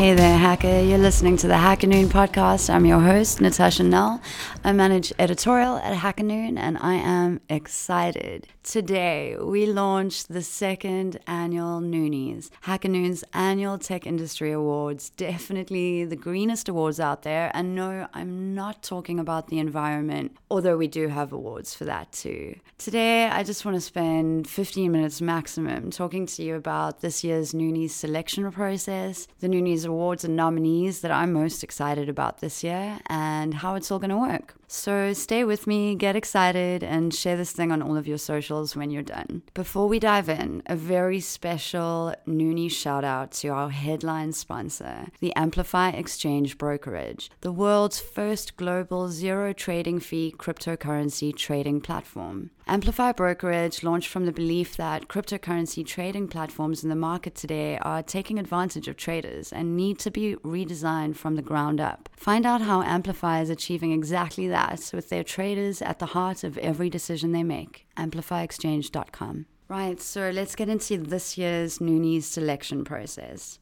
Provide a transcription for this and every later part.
Hey there, hacker. You're listening to the Hacker Noon podcast. I'm your host, Natasha Nel. I manage editorial at Hacker Noon, and I am excited. Today, we launched the second annual Noonies, Hacker Noon's annual Tech Industry Awards. Definitely the greenest awards out there. And no, I'm not talking about the environment, although we do have awards for that too. Today, I just want to spend 15 minutes maximum talking to you about this year's Noonies selection process, the Noonies awards and nominees that I'm most excited about this year, and how it's all going to work. So stay with me, get excited, and share this thing on all of your socials when you're done. Before we dive in, a very special Noonie shout out to our headline sponsor, the Amplify Exchange Brokerage, the world's first global zero trading fee cryptocurrency trading platform. Amplify Brokerage launched from the belief that cryptocurrency trading platforms in the market today are taking advantage of traders and need to be redesigned from the ground up. Find out how Amplify is achieving exactly that with their traders at the heart of every decision they make. AmplifyExchange.com. Right, so let's get into this year's Noonies selection process.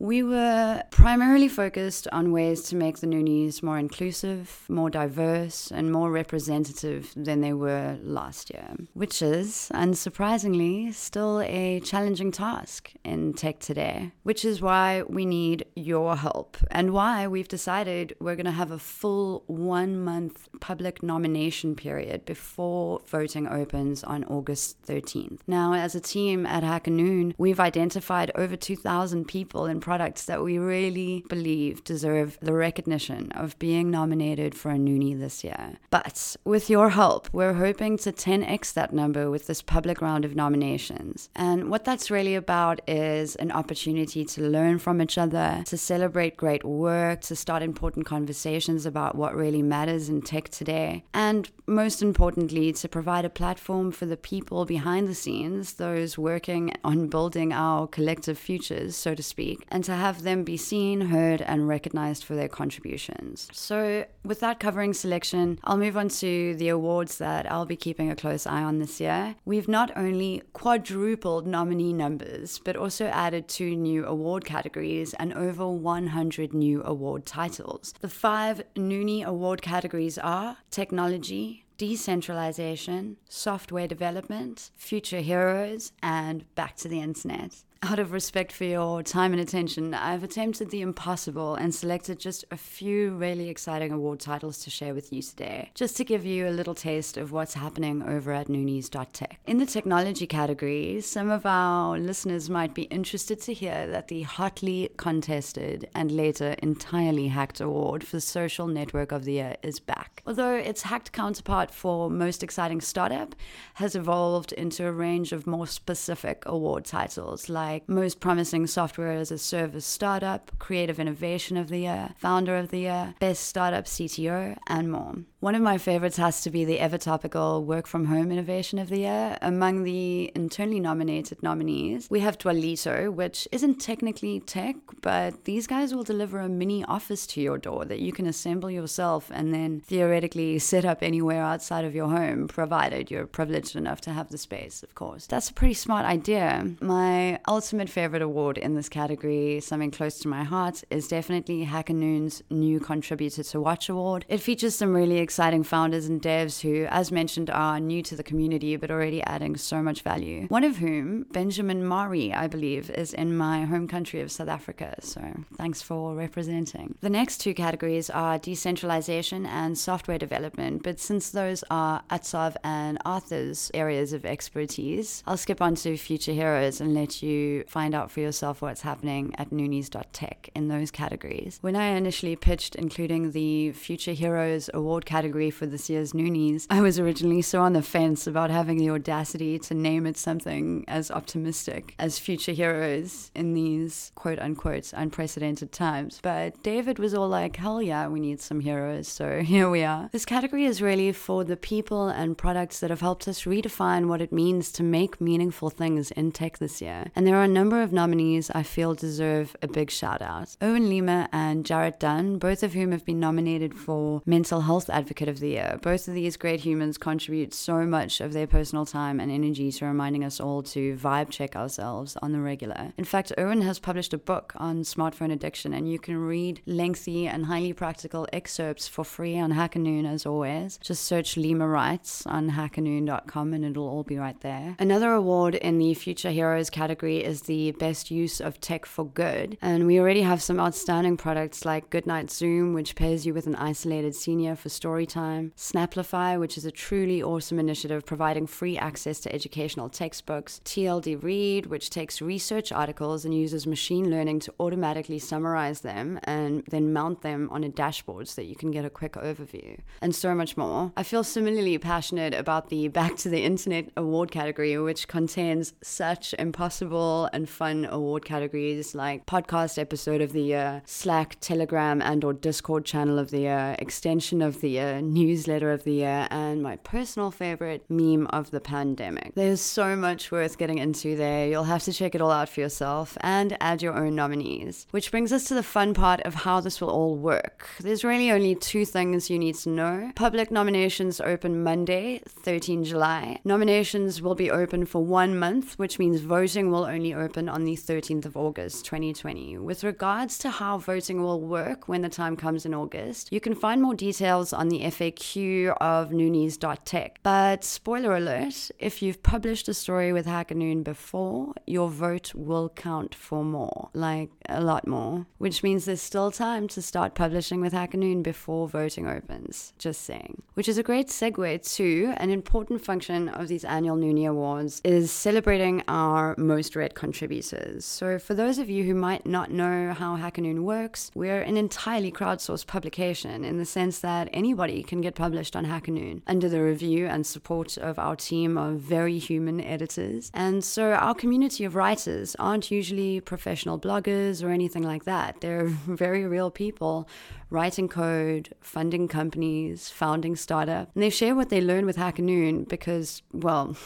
We were primarily focused on ways to make the Noonies more inclusive, more diverse, and more representative than they were last year, which is, unsurprisingly, still a challenging task in tech today, which is why we need your help and why we've decided we're going to have a full one month public nomination period before voting opens on August 13th. Now, as a team at Hacker Noon, we've identified over 2,000 people in products that we really believe deserve the recognition of being nominated for a Noonie this year. But with your help, we're hoping to 10x that number with this public round of nominations. And what that's really about is an opportunity to learn from each other, to celebrate great work, to start important conversations about what really matters in tech today, and most importantly, to provide a platform for the people behind the scenes, those working on building our collective futures, so to speak, and to have them be seen, heard, and recognized for their contributions. So, with that covering selection, I'll move on to the awards that I'll be keeping a close eye on this year. We've not only quadrupled nominee numbers, but also added two new award categories and over 100 new award titles. The five Noonie award categories are technology, decentralization, software development, future heroes, and back to the internet. Out of respect for your time and attention, I've attempted the impossible and selected just a few really exciting award titles to share with you today, just to give you a little taste of what's happening over at Noonies.tech. In the technology category, some of our listeners might be interested to hear that the hotly contested and later entirely hacked award for Social Network of the Year is back. Although its hacked counterpart for Most Exciting Startup has evolved into a range of more specific award titles like like Most Promising Software as a Service Startup, Creative Innovation of the Year, Founder of the Year, Best Startup CTO, and more. One of my favorites has to be the ever topical Work from Home Innovation of the Year. Among the internally nominated nominees, we have Dwalito, which isn't technically tech, but these guys will deliver a mini office to your door that you can assemble yourself and then theoretically set up anywhere outside of your home, provided you're privileged enough to have the space, of course. That's a pretty smart idea. My ultimate favorite award in this category, something close to my heart, is definitely Hacker Noon's new Contributor to Watch Award. It features some really exciting founders and devs who, as mentioned, are new to the community but already adding so much value. One of whom, Benjamin Mari, I believe, is in my home country of South Africa. So thanks for representing. The next two categories are decentralization and software development, but since those are Utsav and Arthur's areas of expertise, I'll skip on to future heroes and let you find out for yourself what's happening at Noonies.tech in those categories. When I initially pitched including the Future Heroes Award category for this year's Noonies, I was originally so on the fence about having the audacity to name it something as optimistic as Future Heroes in these quote unquote unprecedented times. But David was all like, hell yeah, we need some heroes. So here we are. this category is really for the people and products that have helped us redefine what it means to make meaningful things in tech this year. And there are a number of nominees I feel deserve a big shout out. Owen Lima and Jarrett Dunn, both of whom have been nominated for Mental Health Advocate of the Year. Both of these great humans contribute so much of their personal time and energy to reminding us all to vibe check ourselves on the regular. In fact, Owen has published a book on smartphone addiction, and you can read lengthy and highly practical excerpts for free on Hacker Noon as always. Just search Lima Writes on hackernoon.com and it'll all be right there. Another award in the Future Heroes category is the Best Use of Tech for Good, and we already have some outstanding products like Goodnight Zoom, which pairs you with an isolated senior for story time, Snapplify, which is a truly awesome initiative providing free access to educational textbooks, TLD Read, which takes research articles and uses machine learning to automatically summarize them and then mount them on a dashboard so that you can get a quick overview, and so much more. I feel similarly passionate about the Back to the Internet award category, which contains such impossible and fun award categories like podcast episode of the year, Slack, Telegram, and or Discord channel of the year, extension of the year, newsletter of the year, and my personal favorite, meme of the pandemic. There's so much worth getting into there. You'll have to check it all out for yourself and add your own nominees. Which brings us to the fun part of how this will all work. There's really only two things you need to know. Public nominations open Monday, 13 July. Nominations will be open for one month, which means voting will only open on the 13th of August, 2020. With regards to how voting will work when the time comes in August, you can find more details on the FAQ of noonies.tech. But spoiler alert, if you've published a story with Hacker Noon before, your vote will count for more, like a lot more, which means there's still time to start publishing with Hacker Noon before voting opens. Just saying. Which is a great segue to an important function of these annual Noonie Awards is celebrating our most read contributors. So for those of you who might not know how Hacker Noon works, we're an entirely crowdsourced publication in the sense that anybody can get published on Hacker Noon under the review and support of our team of very human editors. And so our community of writers aren't usually professional bloggers or anything like that. They're very real people writing code, funding companies, founding startup. And they share what they learn with Hacker Noon because, well,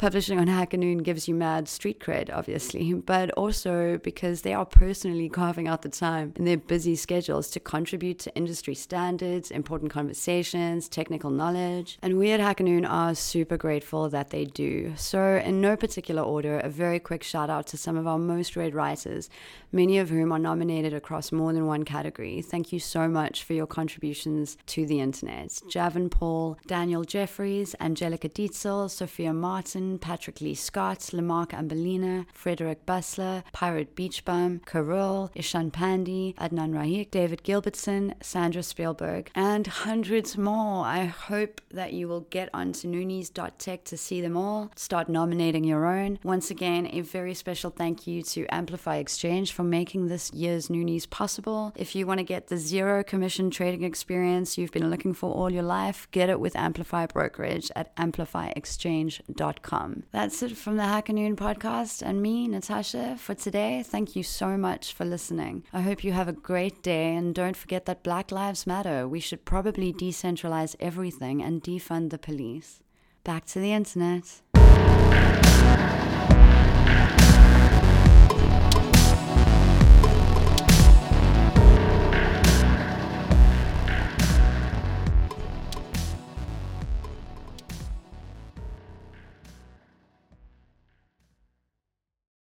publishing on Hacker Noon gives you mad street cred, obviously, but also because they are personally carving out the time in their busy schedules to contribute to industry standards, important conversations, technical knowledge. And we at Hacker Noon are super grateful that they do. So, in no particular order, a very quick shout out to some of our most read writers, many of whom are nominated across more than one category. Thank you so much for your contributions to the internet. Javin Paul, Daniel Jeffries, Angelica Dietzel, Sophia Martin, Patrick Lee Scott, Limarc Ambalina, Frederik Bussler, Pirate Beachbum, Karul, Ishan Pandey, Adnan Rahik, David Gilbertson, Sandra Spielberg, and hundreds more. I hope that you will get onto noonies.tech to see them all, start nominating your own. Once again, a very special thank you to Amplify Exchange for making this year's Noonies possible. If you want to get the zero commission trading experience you've been looking for all your life, get it with Amplify Brokerage at amplifyexchange.com. Um, that's it from the Hacker Noon podcast and me, Natasha, for today. Thank you so much for listening. I hope you have a great day and don't forget that Black Lives Matter. We should probably decentralize everything and defund the police. Back to the internet.